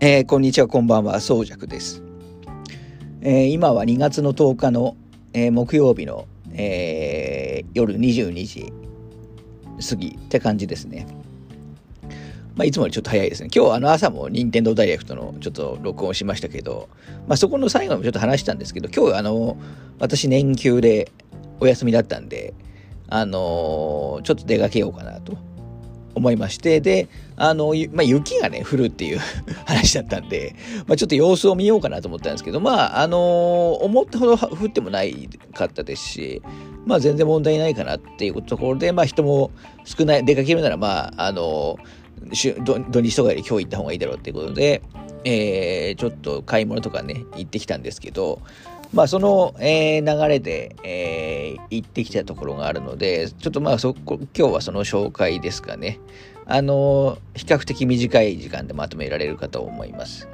えー、こんにちは、こんばんは、そうじゃくです。えー、今は2月の10日の、えー、木曜日の、え夜22時過ぎって感じですね。まあ、いつもよりちょっと早いですね。今日あの朝も任天堂ダイレクトのちょっと録音しましたけど、まあ、そこの最後もちょっと話したんですけど、今日あの、私年休でお休みだったんで、あのちょっと出かけようかなと思いまして、で、あの、まあ、雪がね、降るっていう 話だったんで、まあ、ちょっと様子を見ようかなと思ったんですけど、まあ、あの思ったほど降ってもないかったですし、まあ、全然問題ないかなっていうところで、まあ、人も少ない、出かけるなら、まあ、あの土日とかより今日行った方がいいだろうっていうことで、えー、ちょっと買い物とかね、行ってきたんですけど、まあ、その、えー、流れで、えー、行ってきたところがあるので、ちょっとまあそこ、今日はその紹介ですかね。あの、比較的短い時間でまとめられるかと思います。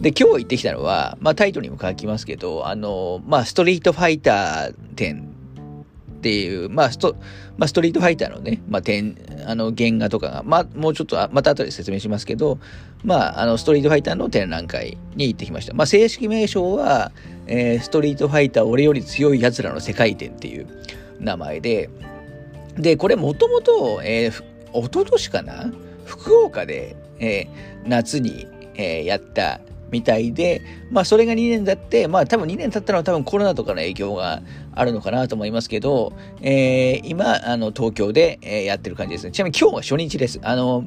で、今日行ってきたのは、まあタイトルにも書きますけど、あの、まあストリートファイター展っていう、まあスト、まあ、ストリートファイターのね、まあ、点、あの、原画とかが、まあ、もうちょっと、また後で説明しますけど、まあ、あの、ストリートファイターの展覧会に行ってきました。まあ、正式名称は、えー、ストリートファイター俺より強い奴らの世界展っていう名前で、で、これもともと、えー、一昨年かな？福岡で、えー、夏に、えー、やったみたいで、まあそれが2年経って、まあ多分2年経ったのは多分コロナとかの影響があるのかなと思いますけど、えー、今、あの、東京で、えー、やってる感じですね。ちなみに今日は初日です。あの、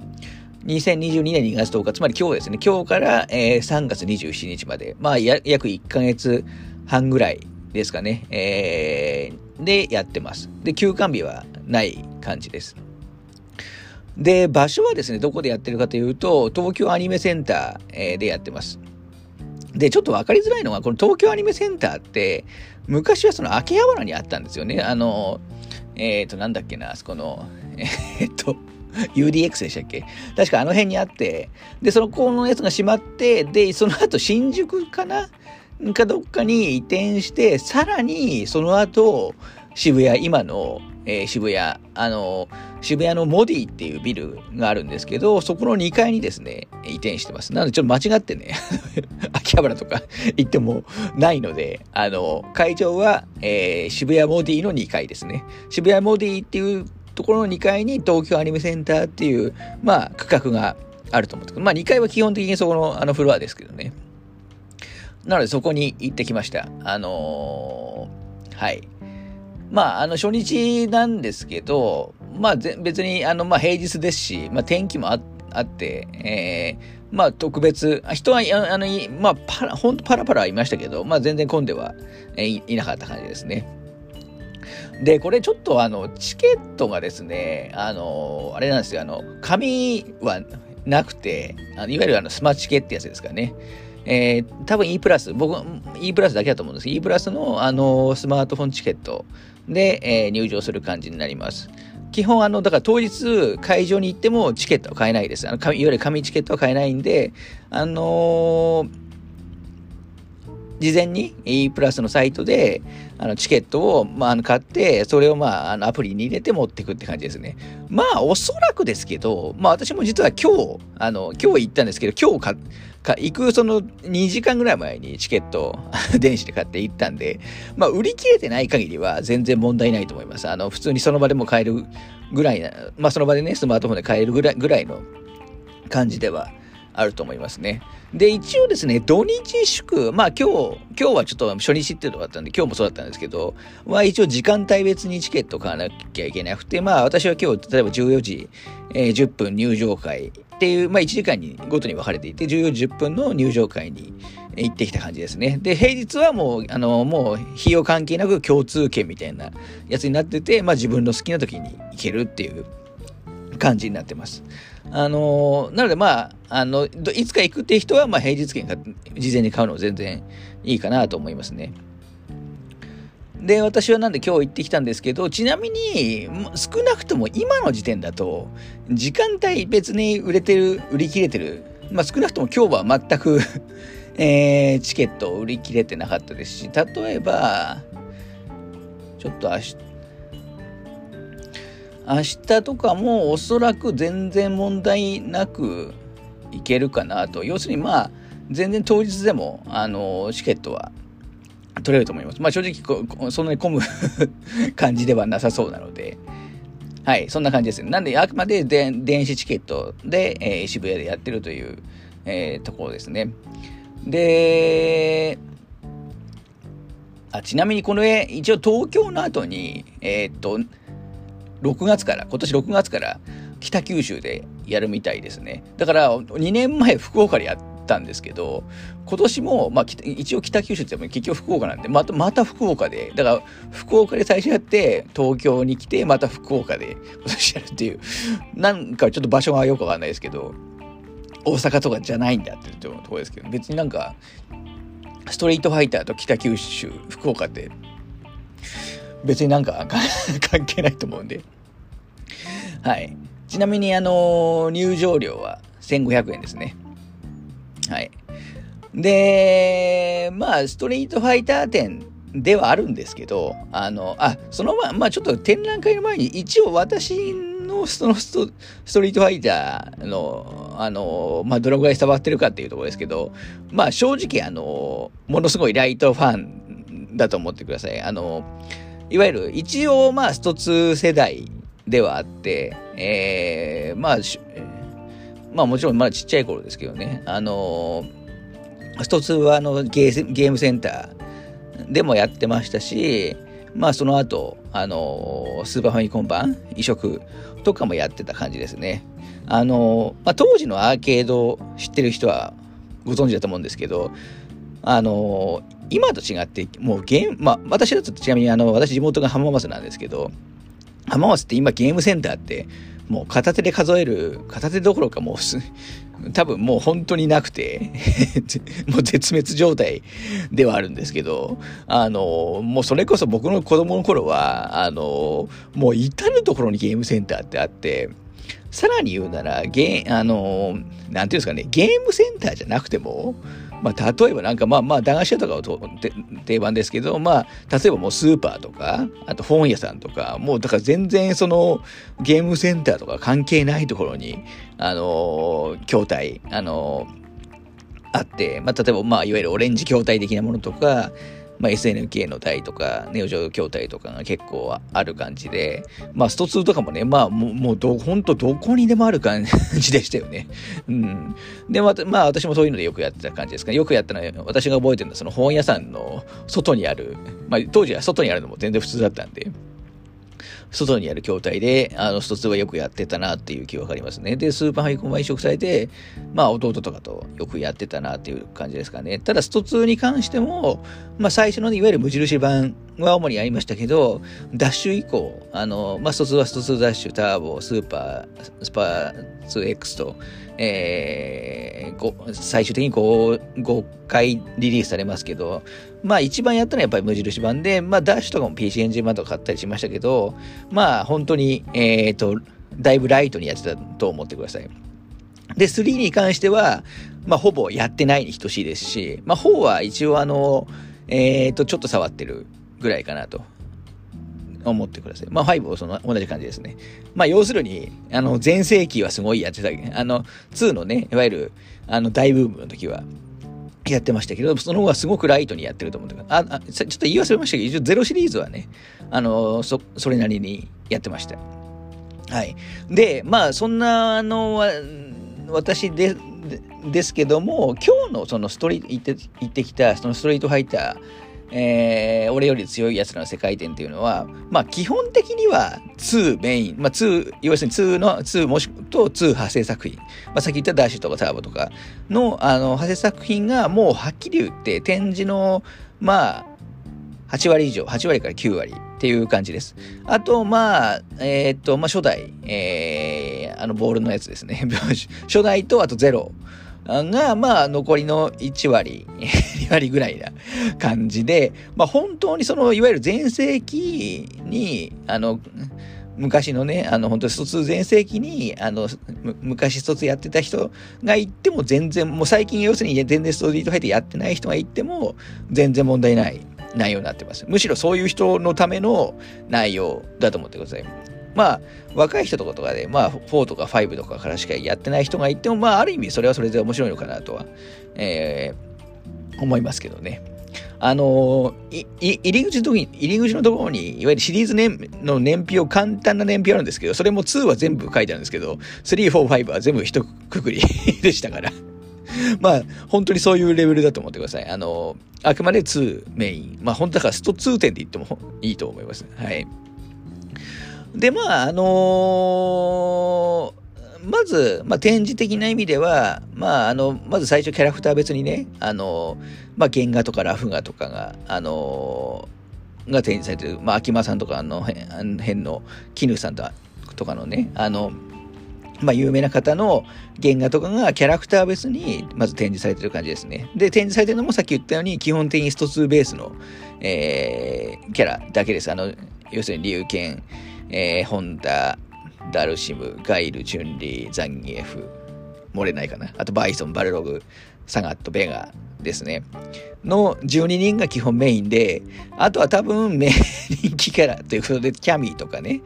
2022年2月10日、つまり今日ですね、今日から、えー、3月27日まで、まあ約1ヶ月半ぐらいですかね、えー、でやってます。で、休館日はない感じです。で、場所はですね、どこでやってるかというと、東京アニメセンターでやってます。で、ちょっと分かりづらいのが、この東京アニメセンターって、昔はその秋葉原にあったんですよね。あの、えっ、ー、と、なんだっけな、あそこの、えっと、UDX でしたっけ？確かあの辺にあって、で、その子のやつが閉まって、で、その後新宿かな？かどっかに移転して、さらにその後、渋谷、今の、えー、渋谷、あの、渋谷のモディっていうビルがあるんですけど、そこの2階にですね、移転してます。なのでちょっと間違ってね、秋葉原とか 行ってもないので、あの、会場は、えー、渋谷モディの2階ですね。渋谷モディっていうところの2階に東京アニメセンターっていう、まあ、区画があると思ってまあ、2階は基本的にそこのあのフロアですけどね。なのでそこに行ってきました。あのー、はい。まあ、あの、初日なんですけど、まあ、別に、あの、まあ、平日ですし、まあ、天気もあって、えー、まあ、特別、人は、あの、まあ、パラ、ほんとパラパラいましたけど、まあ、全然混んでは、え、いなかった感じですね。で、これちょっとあの、チケットがですね、あの、あれなんですよ、あの、紙はなくて、あのいわゆるあの、スマチケってやつですかね。えー、多分 E プラス、僕、E プラスだけだと思うんですけど、E プラスの、あの、スマートフォンチケットで、えー、入場する感じになります。基本、あの、だから当日会場に行ってもチケットは買えないです。あのいわゆる紙チケットは買えないんで、あのー事前に E プラスのサイトであのチケットを、まあ、買って、それを、まあ、あのアプリに入れて持っていくって感じですね。まあ、おそらくですけど、まあ、私も実は今日、あの、今日行ったんですけど、今日か、行くその2時間ぐらい前にチケットを 電子で買って行ったんで、まあ、売り切れてない限りは全然問題ないと思います。あの、普通にその場でも買えるぐらいな、まあ、その場でね、スマートフォンで買えるぐらいぐらいの感じではあると思いますね。で、一応ですね、土日祝、まあ今日、今日はちょっと初日っていうのがあったんで、今日もそうだったんですけど、まあ一応時間帯別にチケット買わなきゃいけなくて、まあ私は今日、例えば14時、えー、10分入場会っていう、まあ1時間にごとに分かれていて、14時10分の入場会に行ってきた感じですね。で、平日はもう、あの、もう費用関係なく共通券みたいなやつになってて、まあ自分の好きな時に行けるっていう感じになってます。あのなのでまあ、あの、いつか行くって人は、まあ平日券が事前に買うの全然いいかなと思いますね。で、私はなんで今日行ってきたんですけど、ちなみに少なくとも今の時点だと、時間帯別に売れてる、売り切れてる、まあ少なくとも今日は全く えー、チケット売り切れてなかったですし、例えば、ちょっと明日、明日とかもおそらく全然問題なくいけるかなと。要するにまあ、全然当日でも、あの、チケットは取れると思います。まあ正直そんなに混む 感じではなさそうなので、はい、そんな感じですね。なんで、あくまで電子チケットで、えー、渋谷でやってるという、えー、ところですね。で、あちなみにこの絵、一応東京の後に、えー、っと、6月から、今年6月から北九州でやるみたいですね。だから2年前福岡でやったんですけど、今年も、まあ、一応北九州って結局福岡なんで、また、また福岡で、だから福岡で最初やって、東京に来て、また福岡で今年やるっていう、なんかちょっと場所がよくわかんないですけど、大阪とかじゃないんだっていうところですけど、別になんか、ストリートファイターと北九州、福岡って、別になんか 関係ないと思うんで。はい。ちなみに、あの、入場料は1500円ですね。はい。で、まあ、ストリートファイター店ではあるんですけど、あの、あ、そのま、まあちょっと展覧会の前に一応私のそのストストリートファイターの、あの、まあどのぐらい伝わってるかっていうところですけど、まあ正直あの、ものすごいライトファンだと思ってください。あの、いわゆる一応まあ一つ世代ではあって、えー、まあ、まあもちろんまだちっちゃい頃ですけどね、あの一つはあのゲームセンターでもやってましたし、まあその後、あのスーパーファミコン版移植とかもやってた感じですね。あのまあ、当時のアーケード知ってる人はご存知だと思うんですけど、あの今と違って、もうゲーム、まあ私だとちなみにあの、私地元が浜松なんですけど、浜松って今ゲームセンターってもう片手で数える、片手どころかもう多分もう本当になくて もう絶滅状態ではあるんですけど、あの、もうそれこそ僕の子供の頃は、あの、もう至るところにゲームセンターってあって、さらに言うなら、ゲー、あの、なんていうんですかね、ゲームセンターじゃなくても、まあ、例えばなんかまあまあ駄菓子屋とかは定番ですけど、まあ、例えばもうスーパーとか、あと本屋さんとか、もうだから全然そのゲームセンターとか関係ないところに、あの、筐体、あの、あって、まあ、例えばまあ、いわゆるオレンジ筐体的なものとか、まあ、SNK の台とか、ネオジョ筐体とかが結構ある感じで、まあ、スト2とかもね、まあ、もう、もうど、ほんとどこにでもある感じでしたよね。うん。で、また、まあ、私もそういうのでよくやってた感じですかね。よくやったのは、私が覚えてるのは、その本屋さんの外にある、まあ、当時は外にあるのも全然普通だったんで、外にある筐体で、あの、スト2はよくやってたなっていう気がありますね。で、スーパーハイコンは移植されて、まあ、弟とかとよくやってたなっていう感じですかね。ただ、スト2に関しても、まあ、最初の、いわゆる無印版は主にありましたけど、ダッシュ以降、あの、まあ、スト2はスト2ダッシュ、ターボ、スーパー、スパー 2X と、えー、最終的に 5, 5回リリースされますけど、まあ一番やったのはやっぱり無印版で、まあダッシュとかも PC エンジン版とか買ったりしましたけど、まあ本当に、えっ、ー、と、だいぶライトにやってたと思ってください。で、3に関しては、まあほぼやってないに等しいですし、まあ4は一応あの、えっ、ー、と、ちょっと触ってるぐらいかなと思ってください。まあ、5もその同じ感じですね。まあ、要するに、あの、前世紀はすごいやってた。あの、2のね、いわゆる、あの、大ブームの時は、やってましたけど、その方がすごくライトにやってると思ってああ、ちょっと言い忘れましたけど、一応ゼロシリーズはね、あの、そ、それなりにやってました。はい。で、まあ、そんな、あの、私で、ですけども、今日のそのストリート、行って、行ってきた、そのストリートファイター、えー、俺より強い奴らの世界展っていうのは、まあ基本的には2メイン、まあ2、要するに2の、2もしくと2派生作品、まあさっき言ったダッシュとかターボとかの、あの、派生作品がもうはっきり言って展示の、まあ、8割以上、8割から9割っていう感じです。あと、まあ、えー、っと、まあ初代、えー、あのボールのやつですね。初代とあとゼロ。が、まあ、残りの1割、2割ぐらいな感じで、まあ、本当にその、いわゆる全盛期に、あの、昔のね、あの、本当一つ全盛期に、あの、昔一つやってた人が行っても全然、もう最近要するに全然ストリートファイターやってない人が行っても、全然問題ない内容になってます。むしろそういう人のための内容だと思ってください。まあ、若い人とかとかで、まあ、4とか5とかからしかやってない人がいても、まあ、ある意味それはそれで面白いのかなとは、えー、思いますけどね。あのー、入り口の時、入り口のところに、いわゆるシリーズ年の年表、簡単な年表あるんですけど、それも2は全部書いてあるんですけど、3、4、5は全部一括り でしたから。まあ、本当にそういうレベルだと思ってください。あのー、あくまで2メイン。まあ、本当だからスト2点で言ってもいいと思います。はい。で、まあ、あのー、まず、まあ、展示的な意味では、まあ、あの、まず最初キャラクター別にね、あの、まあ、原画とかラフ画とかが、あのが展示されてる、まあ、秋間さんとかの辺の絹さんとかのね、あの、まあ、有名な方の原画とかがキャラクター別にまず展示されてる感じですね。で、展示されてるのもさっき言ったように基本的にスト2ベースの、えー、キャラだけです。あの、要するに竜剣、えー、ホンダ、ダルシム、ガイル、チュンリー、ザンギエフ、漏れないかな。あと、バイソン、バルログ、サガット、ベガですね。の12人が基本メインで、あとは多分メ人気キャラということで、キャミーとかね。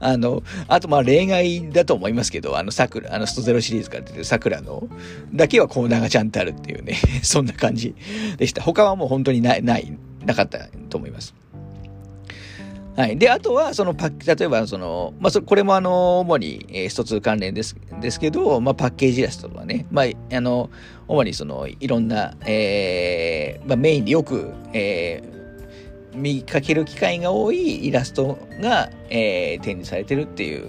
あの、あとまあ例外だと思いますけど、あの桜、あのストゼロシリーズから出てる桜の、だけはコーナーがちゃんとあるっていうね、そんな感じでした。他はもう本当にない、ない、なかったと思います。はい。で、あとは、そのパ、例えば、その、まあ、そこれもあの、主に、えー、スト2関連です、ですけど、まあ、パッケージイラストとかね、まあ、あの、主にその、いろんな、えー、まあ、メインでよく、えー、見かける機会が多いイラストが、えー、展示されてるっていう、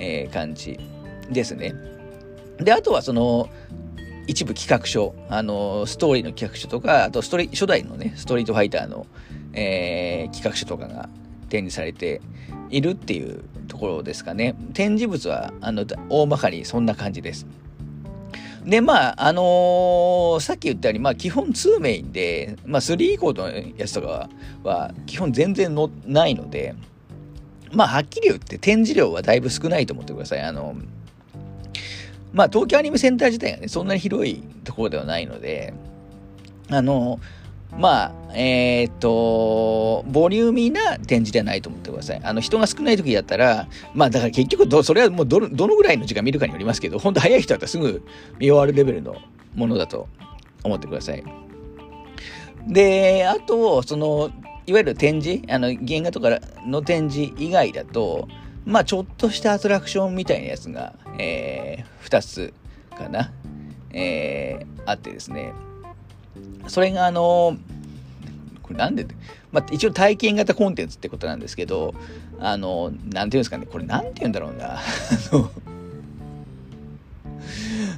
えー、感じですね。で、あとはその、一部企画書、あの、ストーリーの企画書とか、あとストリ、初代のね、ストリートファイターの、えー、企画書とかが、展示されているっていうところですかね。展示物はあの大まかにそんな感じです。で、まあ、あのー、さっき言ったように、まあ、基本2メインで、まあ、3以降のやつとかは、基本全然のないので、まあ、はっきり言って展示量はだいぶ少ないと思ってください。あの、まあ、東京アニメセンター自体がね、そんなに広いところではないので、あの、まあ、えっ、と、ボリューミーな展示ではないと思ってください。あの、人が少ない時だったら、まあ、だから結局、それはもうどの、どのぐらいの時間見るかによりますけど、本当早い人だったらすぐ見終わるレベルのものだと思ってください。で、あと、その、いわゆる展示、あの、原画とかの展示以外だと、まあ、ちょっとしたアトラクションみたいなやつが、えー、2つかな、えー、あってですね、それがあの、これなんで、まあ、一応体験型コンテンツってことなんですけど、あの、なんていうんですかね、これなんて言うんだろうな。あの、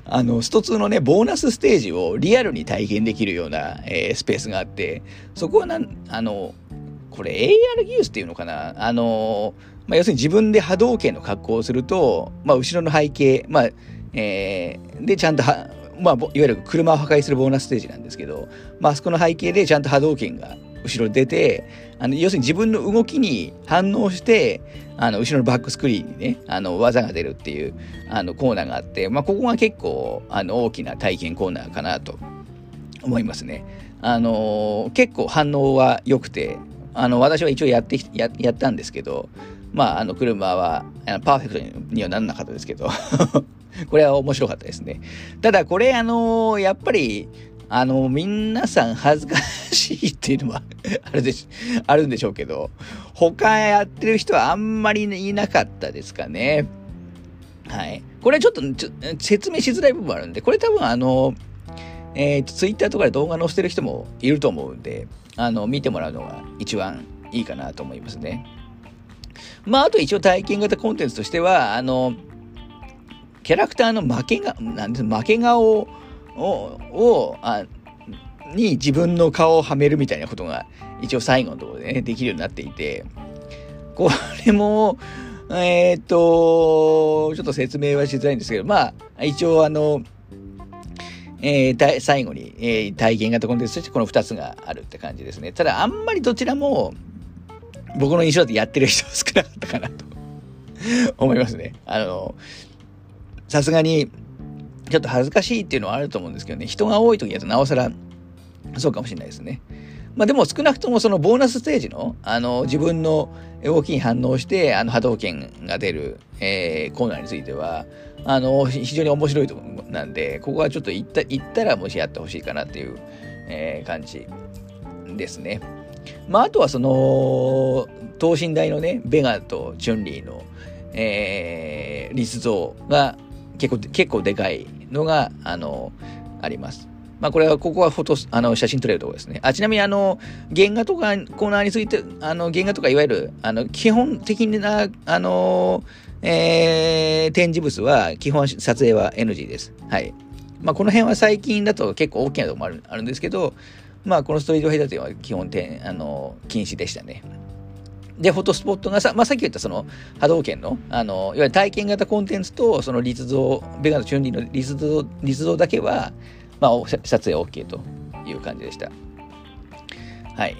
あの、スト2のね、ボーナスステージをリアルに体験できるような、えー、スペースがあって、そこはなん、あの、これ AR 技術っていうのかな？あの、まあ、要するに自分で波動拳の格好をすると、まあ、後ろの背景、まあ、えー、で、ちゃんとは、まあ、いわゆる車を破壊するボーナスステージなんですけど、まあそこの背景でちゃんと波動拳が後ろに出て、あの要するに自分の動きに反応して、あの後ろのバックスクリーンにね、あの技が出るっていうあのコーナーがあって、まあ、ここが結構あの大きな体験コーナーかなと思いますね。あの結構反応は良くて、あの私は一応やってややったんですけど、まあ、あの車はあのパーフェクトにはならなかったですけど これは面白かったですね。ただこれあのやっぱりあの皆さん恥ずかしいっていうのは あるでしあるんでしょうけど他やってる人はあんまりいなかったですかね。はい。これちょっと説明しづらい部分あるんで、これ多分あの、えっ、ー、と、ツイッターとかで動画載せてる人もいると思うんで、あの、見てもらうのが一番いいかなと思いますね。まあ、あと一応体験型コンテンツとしては、あの、キャラクターの負けが、なんで負け顔を、をあに自分の顔をはめるみたいなことが一応最後のところでね、できるようになっていて、これも、えー、っと、ちょっと説明はしづらいんですけど、まあ、一応あの、えー、最後に、えー、体験型コンテンツとしてこの2つがあるって感じですね。ただ、あんまりどちらも、僕の印象だとやってる人少なかったかなと思いますね。あの、さすがに、ちょっと恥ずかしいっていうのはあると思うんですけどね、人が多い時だとなおさら、そうかもしれないですね。まあでも少なくともそのボーナスステージの、あの、自分の動きに反応して、あの、波動拳が出る、えー、コーナーについては、あの、非常に面白いと思うなんで、ここはちょっと行った、行ったらもしやってほしいかなっていう、えー、感じですね。まあ、あとはその、等身大のね、ベガとチュンリーの、えー、立像が結構、結構でかいのが、あの、あります。まあ、これは、ここはフォト、あの、写真撮れるところですね。あ、ちなみに、あの、原画とか、コーナーについて、あの、原画とか、いわゆる、あの、基本的な、あの、えー、展示物は、基本撮影は NG です。はい。まあ、この辺は最近だと結構大きなとこもあるあるんですけど、まあ、このストリートフェイダー展は基本点、あの、禁止でしたね。で、フォトスポットがさ、まあ、さっき言ったその波動圏の、あの、いわゆる体験型コンテンツと、その立像、ベガのチュンリーの立像、立像だけは、まあ、撮影 OK という感じでした。はい。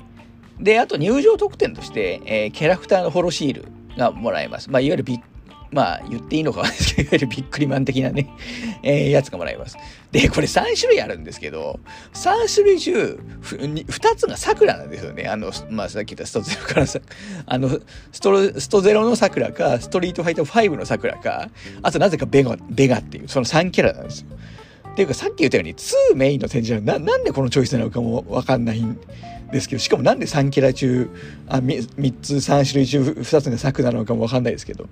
で、あと入場特典として、えー、キャラクターのホロシールがもらえます。まあ、いわゆるビッまあ言っていいのかわかんないですけど、いわゆるビックリマン的なね、えー、やつがもらえます。で、これ3種類あるんですけど、3種類中、2つが桜なんですよね。あの、まあさっき言ったストゼロからさ、あの、ストストゼロの桜か、ストリートファイター5の桜か、あとなぜかベガ、ベガっていう、その3キャラなんですよ。っていうかさっき言ったように2メインの展示はななんでこのチョイスなのかもわかんないですけどしかもなんで3キラ中あ 3, 3つ3種類中2つが作なのかもわかんないですけど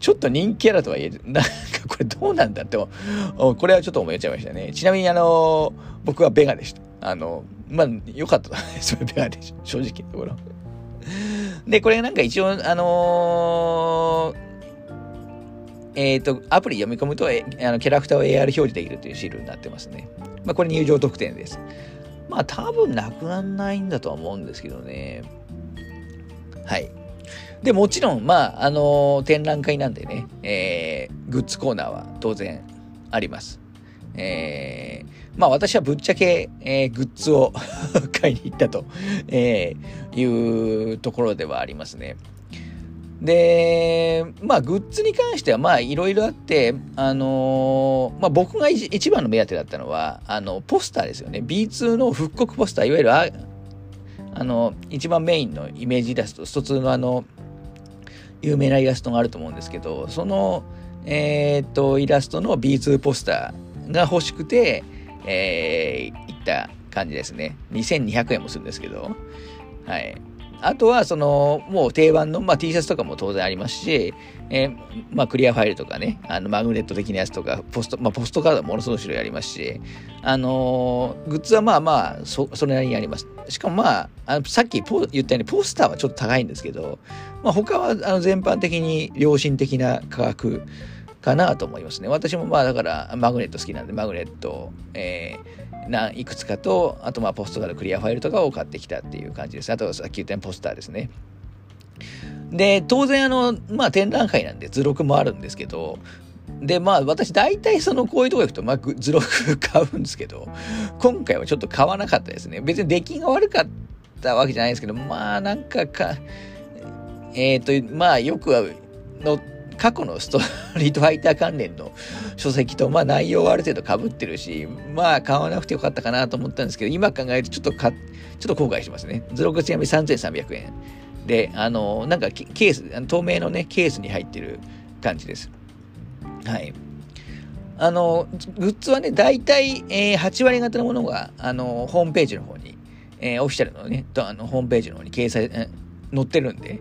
ちょっと人気キャラとはいえ なんかこれどうなんだってこれはちょっと思っちゃいましたね。ちなみにあの僕はベガでした。あのまあよかった。それベガでし正直なところ。でこれなんか一応あのーえっ、ー、と、アプリ読み込むと、えあのキャラクターを AR 表示できるというシールになってますね。まあ、これ入場特典です。まあ、多分なくならないんだとは思うんですけどね。はい。で、もちろん、まあ、あのー、展覧会なんでね、えー、グッズコーナーは当然あります。えー、まあ私はぶっちゃけ、えー、グッズを 買いに行ったと、えー、いうところではありますね。で、まあ、グッズに関しては、まあ、いろいろあって、あのー、まあ、僕が一番の目当てだったのは、あの、ポスターですよね。B2 の復刻ポスター、いわゆるあ、あの、一番メインのイメージイラスト、疎通のあの、有名なイラストがあると思うんですけど、その、えー、っと、イラストの B2 ポスターが欲しくて、えー、行った感じですね。2200円もするんですけど、はい。あとは、その、もう定番の、まあ、T シャツとかも当然ありますし、えー、まあ、クリアファイルとかね、あの、マグネット的なやつとか、ポスト、まあ、ポストカードものすごい種類ありますし、あのー、グッズはまあまあ、そ、それなりにあります。しかもまあ、あのさっきポ言ったように、ポスターはちょっと高いんですけど、まあ、他は、あの、全般的に良心的な価格かなと思いますね。私もまあ、だから、マグネット好きなんで、マグネット、えー、ないくつかと、あとまあポストカードクリアファイルとかを買ってきたっていう感じです。あとさっき言ったようにポスターですね。で、当然あの、まあ展覧会なんで図録もあるんですけど、で、まあ私大体そのこういうとこ行くと、まあ図録買うんですけど、今回はちょっと買わなかったですね。別に出来が悪かったわけじゃないですけど、まあなんかか、えっ、ー、と、まあよくはの過去のストリートファイター関連の書籍と、まあ内容はある程度被ってるし、まあ買わなくてよかったかなと思ったんですけど、今考えるとちょっとか、ちょっと後悔しますね。図録ちなみに3300円。で、あの、なんかケース、透明のね、ケースに入ってる感じです。はい。あの、グッズはね、大体、えー、8割方のものが、あの、ホームページの方に、えー、オフィシャルのね、あのホームページの方に掲載、載ってるんで、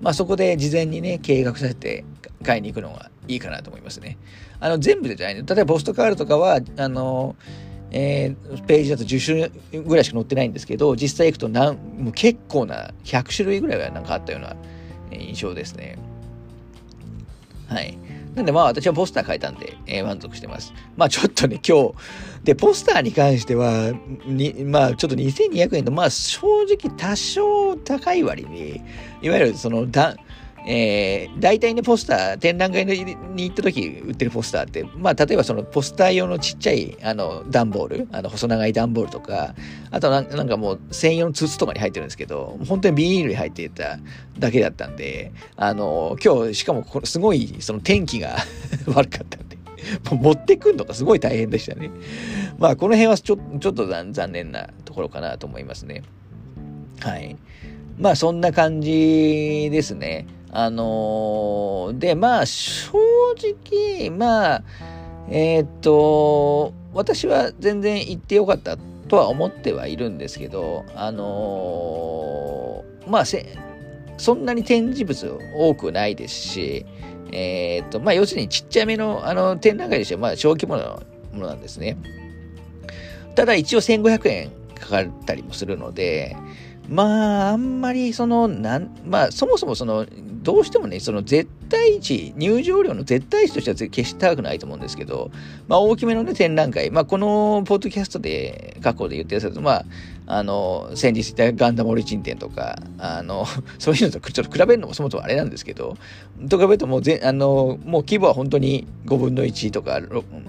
まあ、そこで事前にね、計画させて買いに行くのがいいかなと思いますね。あの、全部でじゃない例えばポストカードとかは、あの、えー、ページだと10種類ぐらいしか載ってないんですけど、実際行くとなんもう結構な100種類ぐらいはなんかあったような印象ですね。はい。なんでまあ私はポスター書いたんで、えー、満足してます。まあちょっとね、今日、で、ポスターに関しては、にまあちょっと2200円と、まあ正直多少高い割に、いわゆるそのだ、えー、大体ね、ポスター、展覧会に行った時売ってるポスターって、まあ、例えばそのポスター用のちっちゃい、あの、段ボール、あの、細長い段ボールとか、あとなんかもう専用の筒とかに入ってるんですけど、本当にビニールに入っていただけだったんで、あの、今日、しかもこすごい、その天気が 悪かったんで、もう持ってくんのがすごい大変でしたね。まあ、この辺はちょちょっと残念なところかなと思いますね。はい。まあそんな感じですね。あのー、で、まあ正直、まあ、えー、っと、私は全然行ってよかったとは思ってはいるんですけど、あのー、まあそんなに展示物多くないですし、えー、っと、まあ要するにちっちゃめのあの展覧会として、まあ小規模なものなんですね。ただ一応1500円かかったりもするので、まあ、あんまりその、なん、まあ、そもそもその、どうしてもね、その絶対値、入場料の絶対値としては決して高くないと思うんですけど、まあ、大きめのね、展覧会、まあ、このポッドキャストで、過去で言ってるやつまあ、あの、先日言ったガンダムオリジン展とか、あの、そういうのとちょっと比べるのもそもそもあれなんですけど、と比べるともうぜ、あの、もう規模は本当に5分の1とか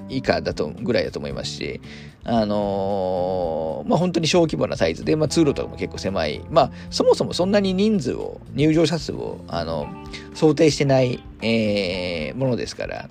以下だと、ぐらいだと思いますし、あのまあ、本当に小規模なサイズで、まあ、通路とかも結構狭い。まあ、そもそもそんなに人数を、入場者数を、あの、想定してない、えー、ものですから、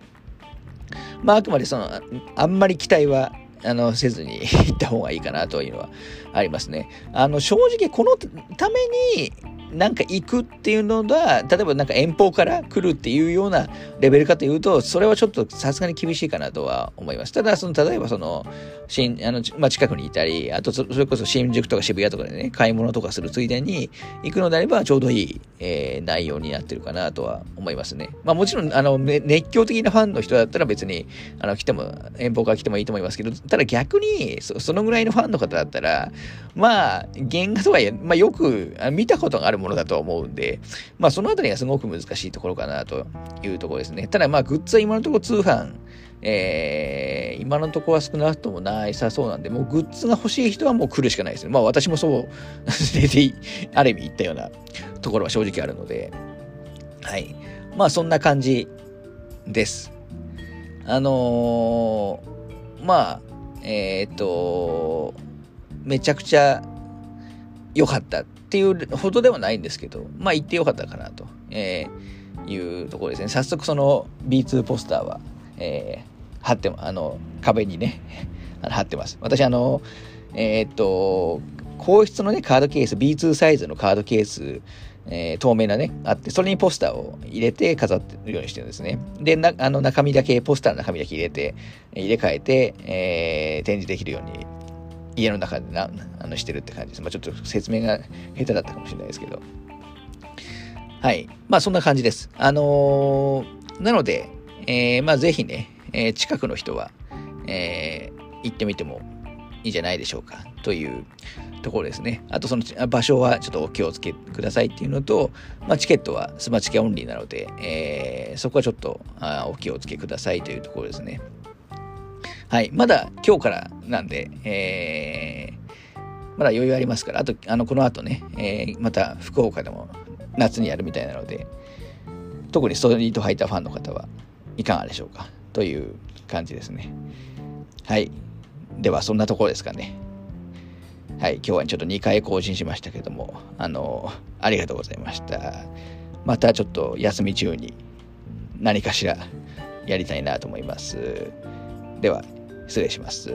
まあ、あくまでその、あんまり期待はあの、せずに 行った方がいいかなというのはありますね。あの、正直このためになんか行くっていうのが、例えばなんか遠方から来るっていうようなレベルかというと、それはちょっとさすがに厳しいかなとは思います。ただ、その、例えばその、新、あの、まあ、近くにいたり、あとそ、れこそ新宿とか渋谷とかでね、買い物とかするついでに行くのであれば、ちょうどいい、えー、内容になってるかなとは思いますね。まあ、もちろん、あの、熱狂的なファンの人だったら別に、あの、来ても、遠方から来てもいいと思いますけど、ただ逆に、そそのぐらいのファンの方だったら、まあ、原画とはいえ、まあ、よく見たことがあるものだと思うんで、まあ、そのあたりがすごく難しいところかなというところですね。ただ、まあ、グッズは今のところ通販、えー、今のところは少なくともないさそうなんで、もうグッズが欲しい人はもう来るしかないですね。まあ私もそう、ある意味言ったようなところは正直あるので、はい。まあそんな感じです。あのー、まあ、えー、っと、めちゃくちゃ良かったていうほどではないんですけど、まあ行って良かったかなと、えー、いうところですね。早速その B2 ポスターは、えー、貼ってあの、壁にね、貼ってます。私あの、えー、っと、皇室のね、カードケース、B2 サイズのカードケース、えー、透明なね、あって、それにポスターを入れて飾ってるようにしてるんですね。で、なあの中身だけ、ポスターの中身だけ入れて、入れ替えて、えー、展示できるように、家の中でなあのしてるって感じです。まあ、ちょっと説明が下手だったかもしれないですけど。はい。まあ、そんな感じです。あのー、なので、えー、まあ、ぜひね、えー、近くの人は、え、行ってみてもいいんじゃないでしょうか、というところですね。あとその場所はちょっとお気をつけくださいっていうのと、まあ、チケットはスマチケオンリーなので、え、そこはちょっとあお気をつけくださいというところですね。はい。まだ今日からなんで、えー、まだ余裕ありますから、あと、あの、この後ね、えー、また福岡でも夏にやるみたいなので、特にストリートファイターファンの方はいかがでしょうかという感じですね。はい。では、そんなところですかね。はい、今日はちょっと2回更新しましたけども、あの、ありがとうございました。またちょっと休み中に何かしらやりたいなと思います。では、失礼します。